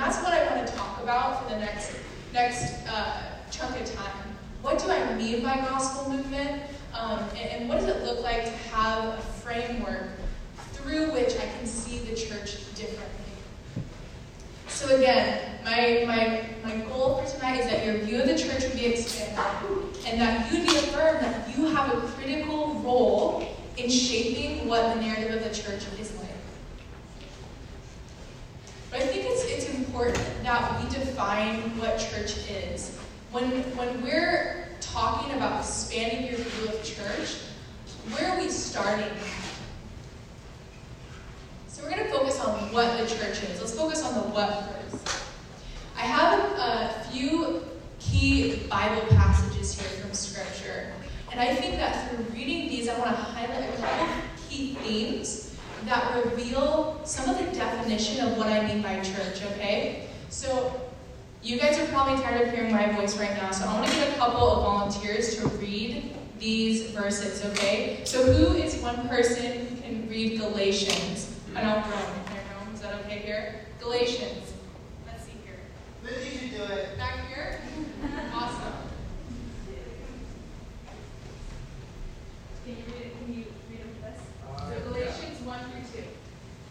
that's what I want to talk about for the next, next uh, chunk of time. What do I mean by gospel movement? Um, and, and what does it look like to have a framework through which I can see the church differently? So again, my, my, my goal for tonight is that your view of the church would be expanded and that you'd be affirmed that you have a critical role in shaping what the narrative of the church is like. But I think it's, it's important that we define what church is. When, when we're talking about expanding your view of church, where are we starting? So we're going to focus on what the church is. Let's focus on the what first. I have a few key Bible passages here from Scripture. And I think that through reading these, I want to highlight a couple key themes that reveal some of the definition of what I mean by church, okay? So you guys are probably tired of hearing my voice right now, so I want to get a couple of volunteers to read these verses, okay? So who is one person who can read Galatians? I know Rome. Can Rome? Is that okay here? Galatians. Let's see here. Lizzie should do it. Back here? Awesome. Can you read it? Can you read them with us? Uh, So Galatians 1 through 2.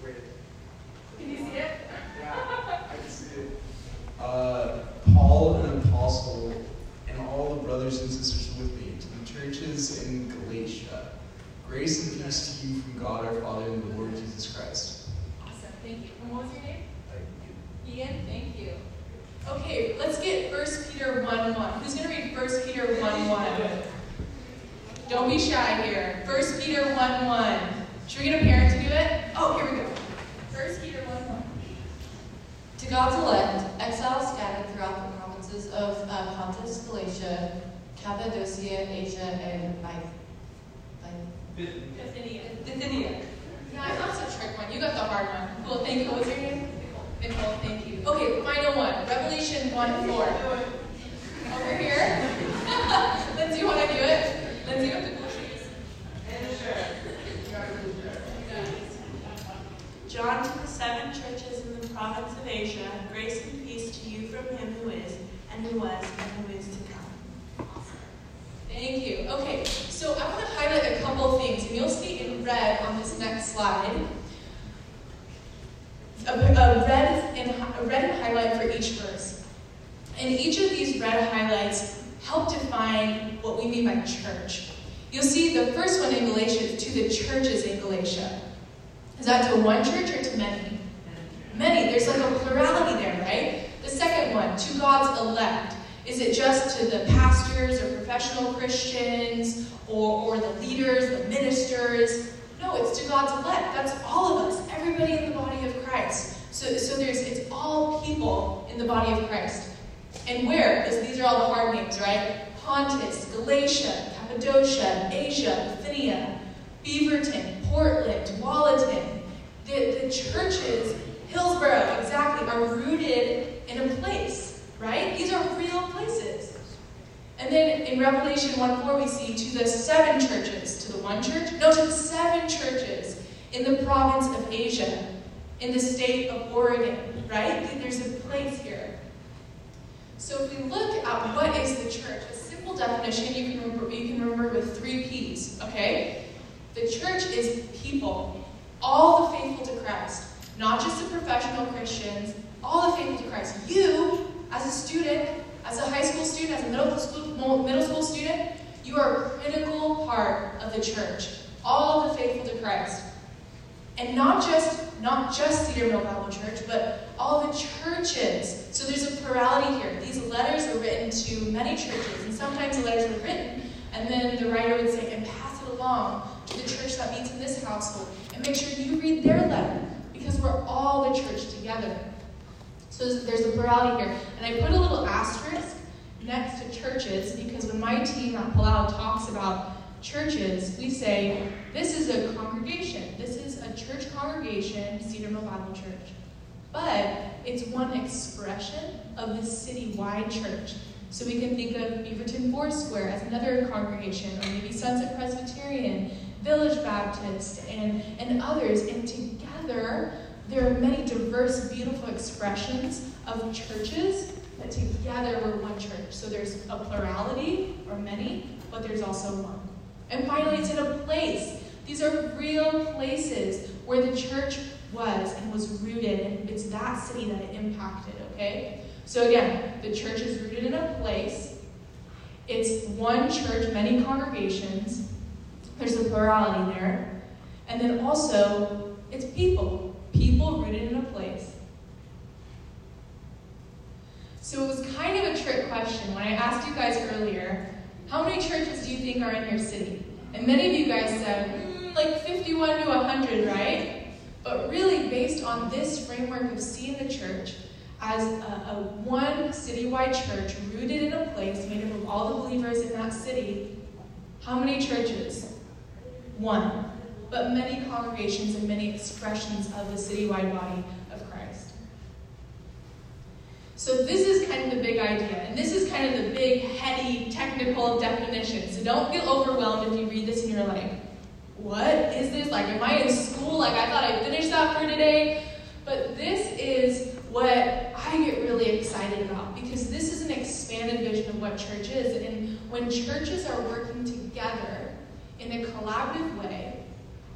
Wait. Can you see it? Yeah, I can see it. Uh, Paul, an apostle, and all the brothers and sisters with me, to the churches in Galatia, from God our Father and the Lord Jesus Christ. Awesome. Thank you. And what was your name? Ian, thank you. Okay, let's get 1 Peter 1 1. Who's going to read 1 Peter 1 1? Don't be shy here. 1 Peter 1 1. Should we get a parent to do it? Oh, here we go. 1 Peter 1 1. To God's elect, exiles scattered throughout the provinces of uh, Pontus, Galatia, Cappadocia, Asia, and Bithynia. Bithynia. Bithynia. Yeah, I thought it's a trick one. You got the thank you. What was your name? Nicole, thank you. Okay, final one. Revelation 1 4. Over here. Lindsay, you want to do it? Lindsay, you have the cool shoes. And the sheriff. Gotta do the. John to the seven churches in the province of Asia, grace and peace to you from him who is, and who was, and who is to come. Thank you. Okay, so I want to highlight a couple things, and you'll see in red on this next slide a, a red and a red highlight for each verse. And each of these red highlights help define what we mean by church. You'll see the first one in Galatia is to the churches in Galatia. Is that to one church or to many? Many. There's like a plurality there, right? The second one, to God's elect. Is it just to the pastors or professional Christians or, or the leaders, the ministers? No, it's to God's elect. That's all of us, everybody in the body of Christ. So, so there's it's all people in the body of Christ. And where? Because these are all the hard names, right? Pontus, Galatia, Cappadocia, Asia, Bithynia, Beaverton, Portland, Tualatin. The, the churches, Hillsborough, exactly, are rooted in a place, right? These are real places. And then in Revelation 1 4, we see to the seven churches, to the one church? No, to the seven churches in the province of Asia, in the state of Oregon, right? There's a place here. So if we look at what is the church, a simple definition you can remember, you can remember with three P's, okay? The church is people, all the faithful to Christ, not just the professional Christians, all the faithful to Christ. You, as a student, as a high school student, as a middle school, middle school student, you are a critical part of the church. All the faithful to Christ. And not just not just Cedar Mill Bible Church, but all the churches. So there's a plurality here. These letters were written to many churches, and sometimes the letters were written, and then the writer would say, and pass it along to the church that meets in this household, and make sure you read their letter, because we're all the church together. So there's a plurality here. And I put a little asterisk next to churches, because when my team at Palau talks about churches, we say, this is a congregation. This is a church congregation, Cedarville Bible Church. But it's one expression of the citywide church. So we can think of Beaverton Foursquare as another congregation, or maybe Sunset Presbyterian, Village Baptist, and, and others. And together, there are many diverse, beautiful expressions of churches that together were one church. So there's a plurality or many, but there's also one. And finally, it's in a place. These are real places where the church was and was rooted, and it's that city that it impacted, okay? So again, the church is rooted in a place. It's one church, many congregations. There's a plurality there. And then also, it's people. People rooted in a place. So it was kind of a trick question when I asked you guys earlier, how many churches do you think are in your city? And many of you guys said, mm, like 51 to 100, right? But really, based on this framework of seeing the church as a, a one citywide church rooted in a place made up of all the believers in that city, how many churches? One. But many congregations and many expressions of the citywide body. So, this is kind of the big idea, and this is kind of the big, heady, technical definition. So, don't feel overwhelmed if you read this and you're like, what is this? Like, am I in school? Like, I thought I finished that for today. But this is what I get really excited about because this is an expanded vision of what church is. And when churches are working together in a collaborative way,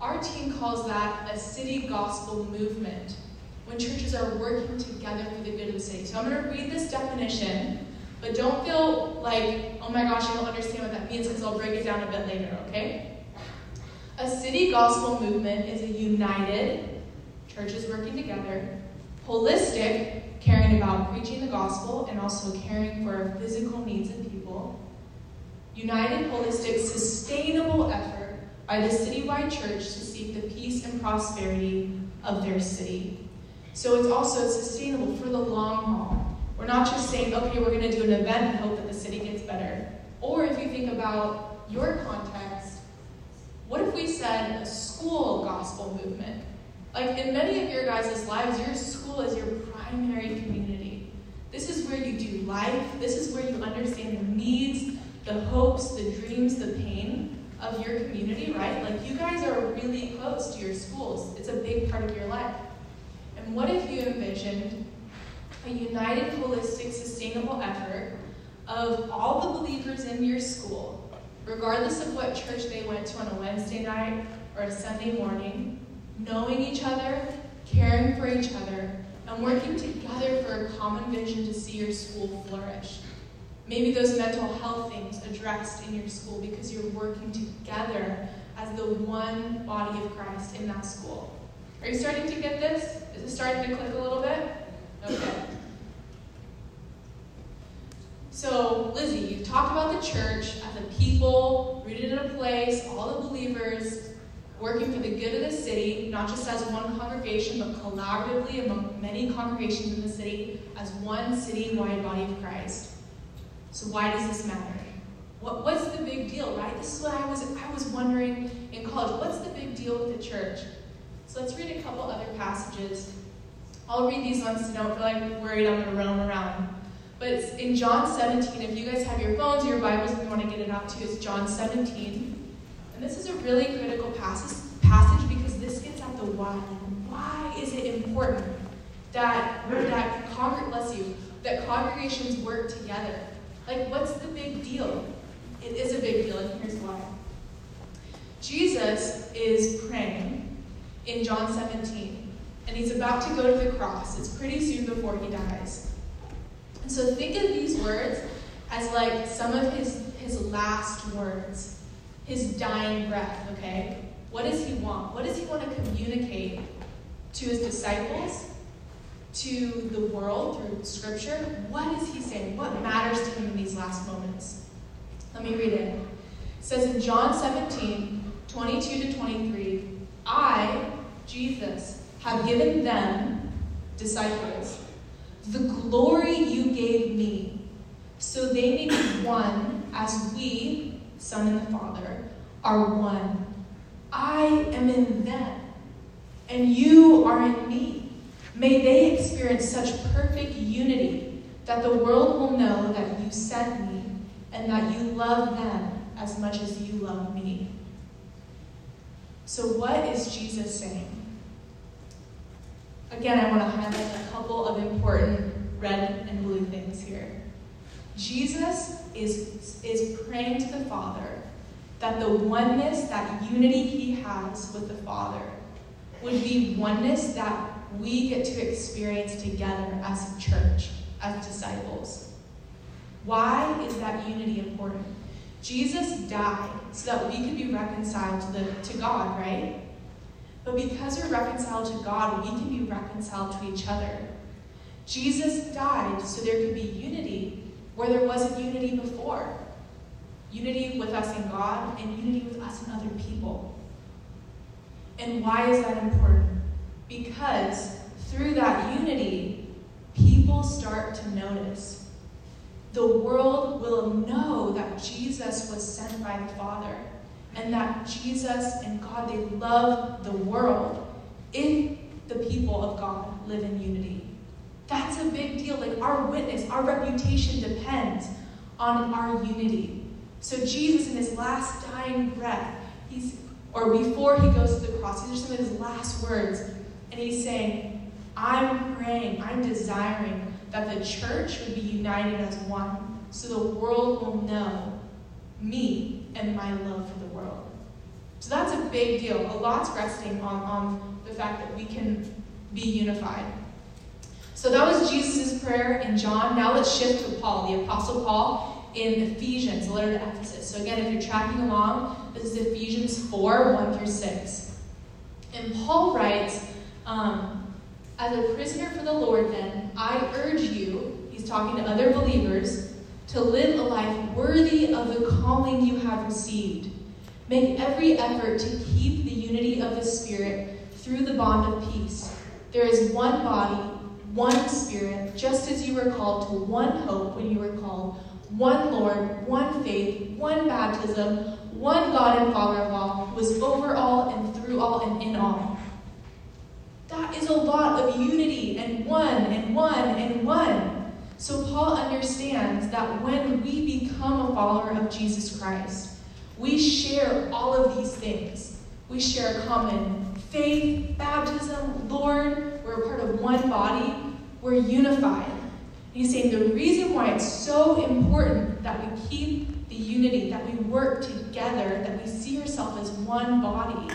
our team calls that a city gospel movement. When churches are working together for the good of the city. So I'm going to read this definition, but don't feel like, oh my gosh, I don't understand what that means because I'll break it down a bit later, okay? A city gospel movement is a united, churches working together, holistic, caring about preaching the gospel and also caring for physical needs of people, united, holistic, sustainable effort by the citywide church to seek the peace and prosperity of their city. So it's also sustainable for the long haul. We're not just saying, okay, we're going to do an event and hope that the city gets better. Or if you think about your context, what if we said a school gospel movement? Like in many of your guys' lives, your school is your primary community. This is where you do life. This is where you understand the needs, the hopes, the dreams, the pain of your community, right? Like you guys are really close to your schools. It's a big part of your life. And what if you envisioned a united, holistic, sustainable effort of all the believers in your school regardless of what church they went to on a Wednesday night or a Sunday morning, knowing each other, caring for each other, and working together for a common vision to see your school flourish. Maybe those mental health things addressed in your school because you're working together as the one body of Christ in that school. Are you starting to get this? Is it starting to click a little bit? Okay. So, Lizzie, you've talked about the church as a people rooted in a place, all the believers working for the good of the city, not just as one congregation, but collaboratively among many congregations in the city as one city-wide body of Christ. So why does this matter? What, what's the big deal, right? This is what I was I was wondering in college. What's the big deal with the church? So let's read a couple other passages. I'll read these ones so don't feel like worried I'm going to roam around. But it's in John 17. If you guys have your phones or your Bibles and you want to get it out too, it's John 17. And this is a really critical passage, passage because this gets at the why. Why is it important that that congr- bless you that congregations work together? Like, what's the big deal? It is a big deal, and here's why. Jesus is praying in John 17, and he's about to go to the cross. It's pretty soon before he dies. And so think of these words as like some of his, his last words, his dying breath, okay? What does he want? What does he want to communicate to his disciples, to the world through Scripture? What is he saying? What matters to him in these last moments? Let me read it. It says in John 17, 22 to 23, I, Jesus, have given them, disciples, the glory you gave me, so they may be one as we, Son and the Father, are one. I am in them, and you are in me. May they experience such perfect unity that the world will know that you sent me and that you love them as much as you love me. So, what is Jesus saying? Again, I want to highlight a couple of important red and blue things here. Jesus is, is praying to the Father that the oneness, that unity he has with the Father, would be oneness that we get to experience together as a church, as disciples. Why is that unity important? Jesus died so that we could be reconciled to, the, to God, right? But because we're reconciled to God, we can be reconciled to each other. Jesus died so there could be unity where there wasn't unity before. Unity with us and God, and unity with us and other people. And why is that important? Because through that unity, people start to notice. The world will know that Jesus was sent by the Father and that Jesus and God, they love the world if the people of God live in unity. That's a big deal. Like our witness, our reputation depends on our unity. So Jesus, in his last dying breath, he's or before he goes to the cross, these are some of his last words, and he's saying, I'm praying, I'm desiring that the church would be united as one, so the world will know me and my love for. So that's a big deal. A lot's resting on, on the fact that we can be unified. So that was Jesus' prayer in John. Now let's shift to Paul, the Apostle Paul, in Ephesians, the letter to Ephesus. So again, if you're tracking along, this is Ephesians 4 1 through 6. And Paul writes, um, As a prisoner for the Lord, then, I urge you, he's talking to other believers, to live a life worthy of the calling you have received. Make every effort to keep the unity of the Spirit through the bond of peace. There is one body one Spirit, just as you were called to one hope when you were called, one Lord, one faith, one baptism, one God and Father of all, who is over all and through all and in all. That is a lot of unity and one and one and one. So Paul understands that when we become a follower of Jesus Christ, we share all of these things. We share a common faith, baptism, Lord, we're a part of one body, we're unified. He's saying the reason why it's so important that we keep the unity, that we work together, that we see ourselves as one body,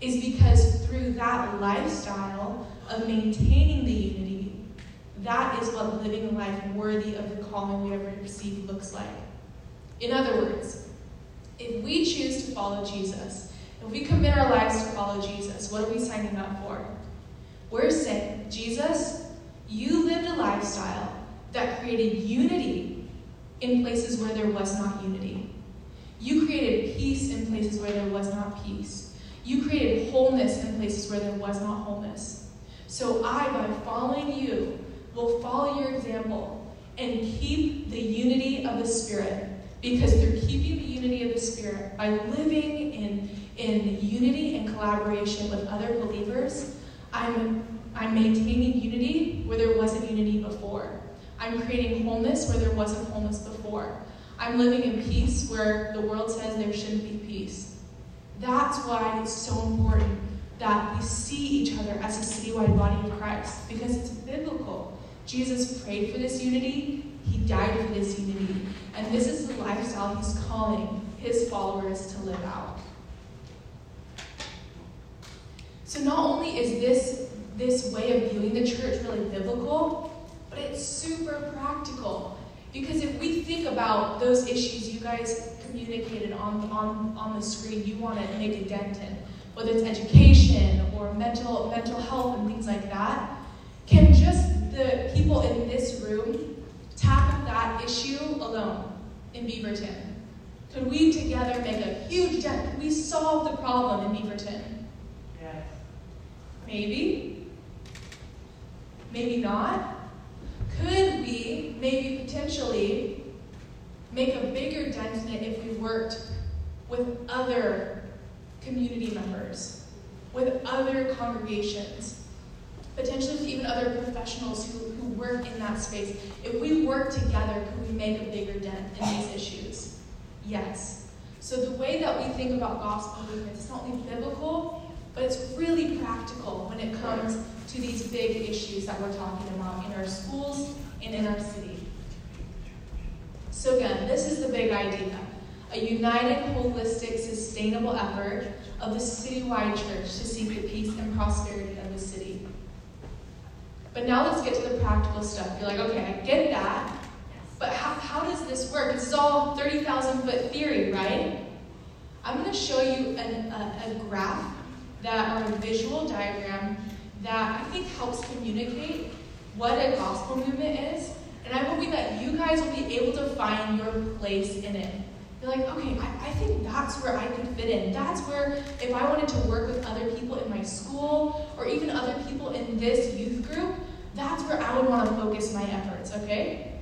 is because through that lifestyle of maintaining the unity, that is what living a life worthy of the calling we ever received looks like. In other words, if we choose to follow Jesus, if we commit our lives to follow Jesus, what are we signing up for? We're saying, Jesus, you lived a lifestyle that created unity in places where there was not unity. You created peace in places where there was not peace. You created wholeness in places where there was not wholeness. So I, by following you, will follow your example and keep the unity of the Spirit. Because through keeping the unity of the Spirit, by living in, in unity and collaboration with other believers, I'm, I'm maintaining unity where there wasn't unity before. I'm creating wholeness where there wasn't wholeness before. I'm living in peace where the world says there shouldn't be peace. That's why it's so important that we see each other as a citywide body of Christ because it's biblical. Jesus prayed for this unity, he died for this unity, and this is the lifestyle he's calling his followers to live out. So not only is this this way of viewing the church really biblical, but it's super practical. Because if we think about those issues you guys communicated on, on, on the screen, you want to make a dent in, whether it's education or mental, mental health and things like that, can just the people in this room tackle that issue alone in Beaverton? Could we together make a huge dent? Could we solve the problem in Beaverton? Yes. Maybe. Maybe not. Could we maybe potentially make a bigger dent in it if we worked with other community members, with other congregations, potentially with even other professionals who, who work in that space? If we work together, could we make a bigger dent in these issues? Yes. So the way that we think about gospel movements is not only biblical, but it's really practical when it comes to these big issues that we're talking about in our schools, and in our city. So, again, this is the big idea a united, holistic, sustainable effort of the citywide church to seek the peace and prosperity of the city. But now let's get to the practical stuff. You're like, okay, I get that, but how, how does this work? This is all 30,000 foot theory, right? I'm going to show you an, a, a graph that, or a visual diagram that I think helps communicate what a gospel movement is. And I'm hoping that you guys will be able to find your place in it. You're like, okay, I, I think that's where I could fit in. That's where, if I wanted to work with other people in my school or even other people in this youth group, that's where I would want to focus my efforts, okay?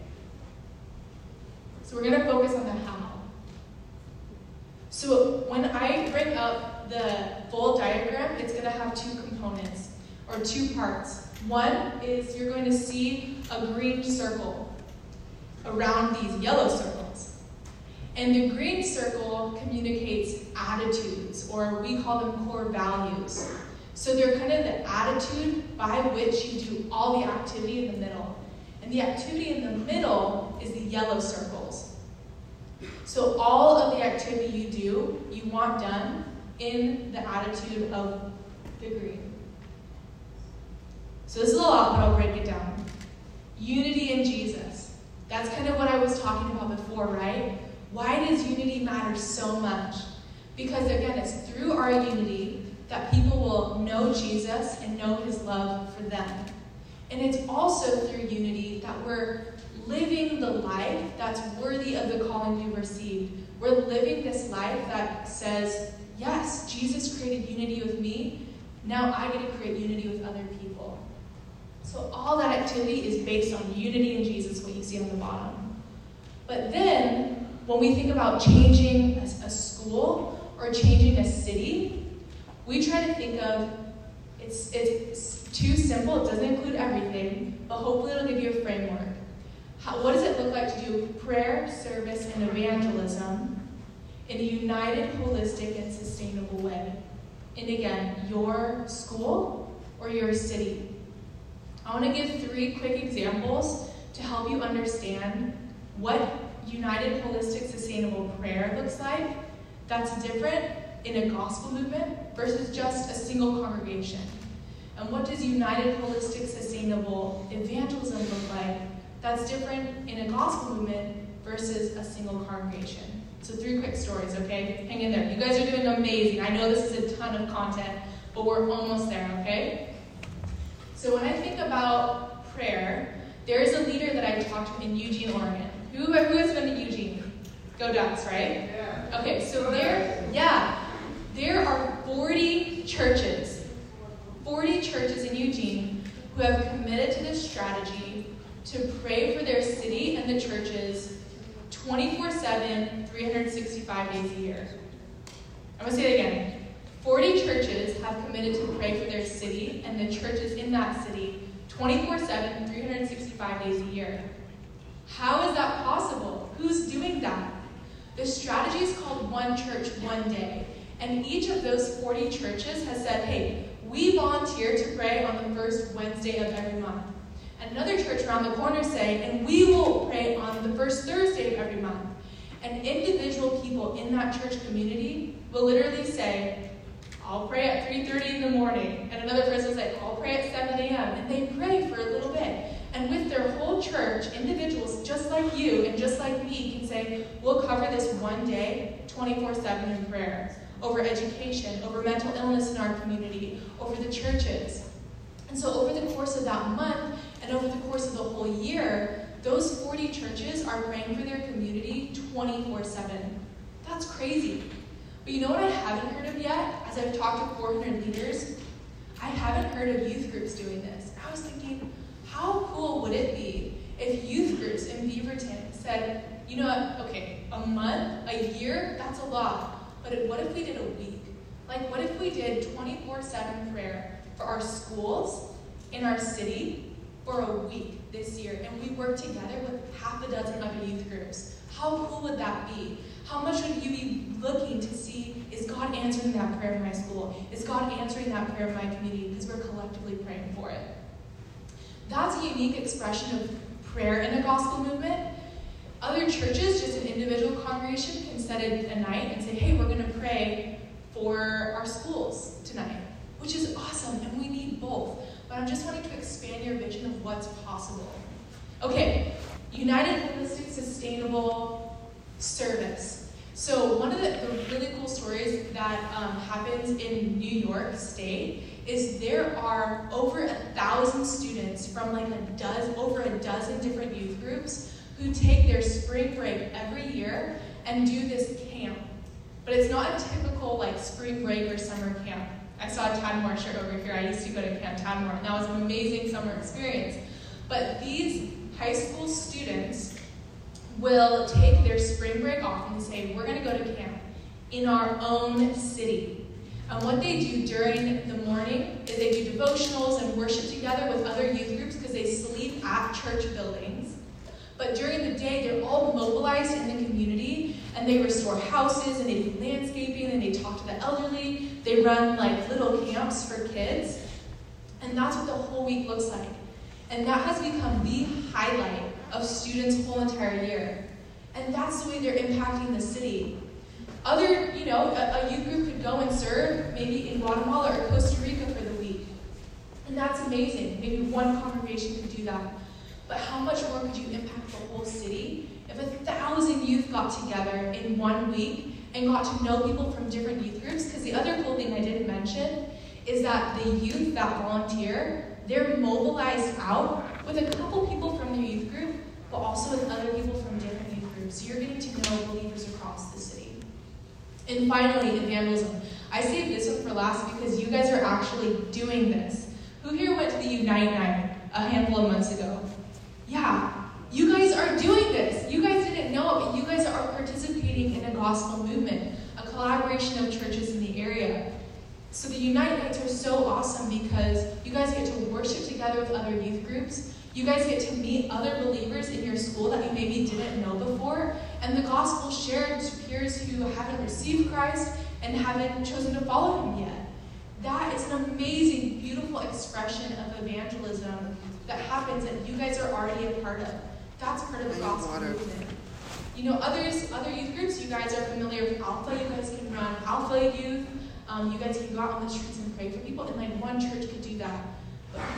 So we're going to focus on the how. So when I bring up the full diagram, it's going to have two components or two parts. One is you're going to see a green circle around these yellow circles. And the green circle communicates attitudes, or we call them core values. So they're kind of the attitude by which you do all the activity in the middle. And the activity in the middle is the yellow circles. So all of the activity you do, you want done in the attitude of the green. So this is a lot, but I'll break it down. Unity in Jesus. That's kind of what I was talking about before, right? Why does unity matter so much? Because again, it's through our unity that people will know Jesus and know his love for them. And it's also through unity that we're living the life that's worthy of the calling we received. We're living this life that says, yes, Jesus created unity with me. Now I get to create unity with other people. So all that activity is based on unity in Jesus, what you see on the bottom. But then, when we think about changing a, school or changing a city, we try to think of it's, it's too simple, it doesn't include everything, but hopefully it'll give you a framework. How, what does it look like to do prayer, service, and evangelism in a united, holistic, and sustainable way? And again, your school or your city. I want to give three quick examples to help you understand what united, holistic, sustainable prayer looks like that's different in a gospel movement versus just a single congregation. And what does united, holistic, sustainable evangelism look like that's different in a gospel movement versus a single congregation? So, three quick stories, okay? Hang in there. You guys are doing amazing. I know this is a ton of content, but we're almost there, okay? So when I think about prayer, there is a leader that I talked to in Eugene, Oregon. Who, who has been to Eugene? Go Ducks, right? Yeah. Okay, so there, yeah, there are 40 churches, 40 churches in Eugene who have committed to this strategy to pray for their city and the churches 24 7, 365 days a year. I'm going to say it again. 40 churches have committed to pray for their city and the churches in that city 24 7, 365 days a year. How is that possible? Who's doing that? The strategy is called One Church, One Day. And each of those 40 churches has said, hey, we volunteer to pray on the first Wednesday of every month. And another church around the corner say, and we will pray on the first Thursday of every month. And individual people in that church community will literally say, I'll pray at 3.30 in the morning. And another person will say, I'll pray at 7 a.m. And they pray for a little bit. And with their whole church, individuals just like you and just like me can say, we'll cover this one day, 24 7 in prayer, over education, over mental illness in our community, over the churches. And so, over the course of that month and over the course of the whole year, those 40 churches are praying for their community 24 7. That's crazy. But you know what I haven't heard of yet? As I've talked to 400 leaders, I haven't heard of youth groups doing this. I was thinking, how cool would it be if youth groups in Beaverton said, you know what, okay, a month, a year, that's a lot. But what if we did a week? Like, what if we did 24 7 prayer for our schools in our city for a week this year and we worked together with half a dozen other youth groups? How cool would that be? How much would you be looking to see is God answering that prayer in my school? Is God answering that prayer in my community? Because we're collectively praying for it. That's a unique expression of prayer in a gospel movement. Other churches, just an individual congregation, can set a, a night and say, hey, we're going to pray for our schools tonight, which is awesome, and we need both. But I'm just wanting to expand your vision of what's possible. Okay, United Holistic Sustainable Service. So one of the, the really cool stories that um, happens in New York State is there are over a thousand students from like a dozen, over a dozen different youth groups who take their spring break every year and do this camp. But it's not a typical like spring break or summer camp. I saw a Tadmor shirt over here. I used to go to Camp Tadmor, and that was an amazing summer experience. But these high school students will take their spring break off and say, We're going to go to camp in our own city. And what they do during the morning is they do devotionals and worship together with other youth groups because they sleep at church buildings. But during the day, they're all mobilized in the community and they restore houses and they do landscaping and they talk to the elderly. They run like little camps for kids. And that's what the whole week looks like. And that has become the highlight of students' whole entire year. And that's the way they're impacting the city. Other, you know, a, a youth group could go and serve maybe in Guatemala or Costa Rica for the week. And that's amazing. Maybe one congregation could do that. But how much more could you impact the whole city if a thousand youth got together in one week and got to know people from different youth groups? Because the other cool thing I didn't mention is that the youth that volunteer, they're mobilized out with a couple people from their youth group, but also with other people from different youth groups. So you're getting to know believers. And finally, evangelism. I saved this one for last because you guys are actually doing this. Who here went to the Unite Night a handful of months ago? Yeah, you guys are doing this. You guys didn't know it, but you guys are participating in a gospel movement, a collaboration of churches in the area. So the Unite Nights are so awesome because you guys get to worship together with other youth groups. You guys get to meet other believers in your school that you maybe didn't know before, and the gospel shared to peers who haven't received Christ and haven't chosen to follow him yet. That is an amazing, beautiful expression of evangelism that happens that you guys are already a part of. That's part of the gospel movement. You know, others, other youth groups, you guys are familiar with Alpha. You guys can run Alpha Youth. Um, you guys can go out on the streets and pray for people, and like one church could do that.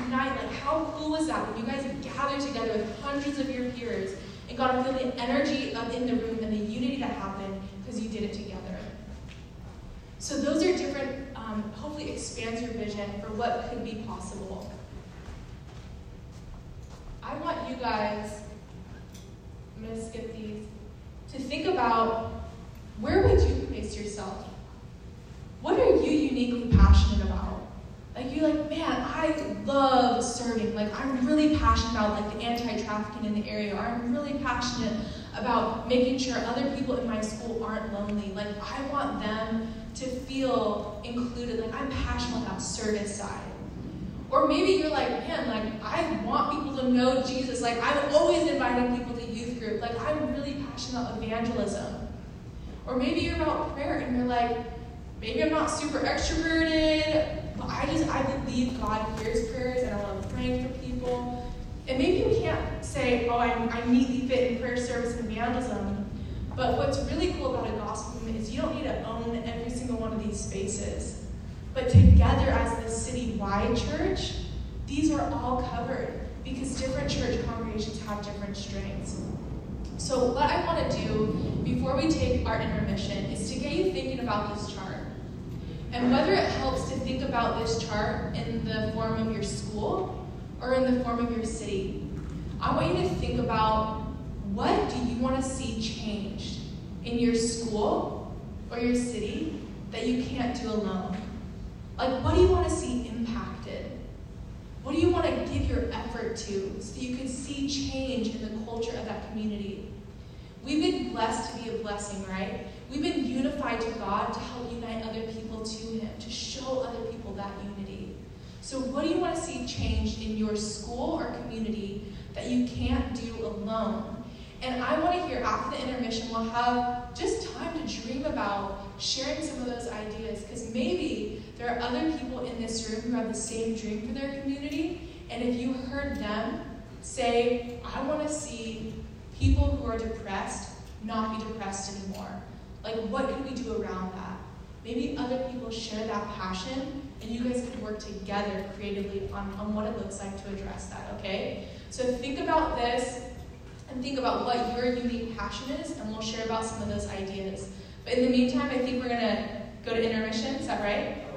Unite, like how cool was that when you guys gathered together with hundreds of your peers and got to feel the energy of in the room and the unity that happened because you did it together. So those are different, um, hopefully expands your vision for what could be possible. I want you guys, I'm going to skip these, to think about where would you place yourself? What are you uniquely passionate about? Like you're like, man, I love serving. Like I'm really passionate about like the anti-trafficking in the area. Or I'm really passionate about making sure other people in my school aren't lonely. Like I want them to feel included. Like I'm passionate about service side. Or maybe you're like, man, like I want people to know Jesus. Like I'm always inviting people to youth group. Like I'm really passionate about evangelism. Or maybe you're about prayer and you're like, maybe I'm not super extroverted, I just I believe God hears prayers and I love praying for people. And maybe you can't say, oh, I, I neatly fit in prayer service and evangelism. But what's really cool about a gospel movement is you don't need to own every single one of these spaces. But together as the city-wide church, these are all covered because different church congregations have different strengths. So what I want to do before we take our intermission is to get you thinking about this chart. And whether it helps think about this chart in the form of your school or in the form of your city, I want you to think about what do you want to see changed in your school or your city that you can't do alone? Like, what do you want to see impacted? What do you want to give your effort to so you can see change in the culture of that community? We've been blessed to be a blessing, right? We've been unified to God to help unite people to Him, to show other people that unity. So, what do you want to see changed in your school or community that you can't do alone? And I want to hear after the intermission, we'll have just time to dream about sharing some of those ideas because maybe there are other people in this room who have the same dream for their community. And if you heard them, say, I want to see people who are depressed not be depressed anymore. Like, what can we do around that? Maybe other people share that passion, and you guys could work together creatively on, on what it looks like to address that, okay? So think about this and think about what your unique passion is, and we'll share about some of those ideas. But in the meantime, I think we're to go to intermission. Is that right?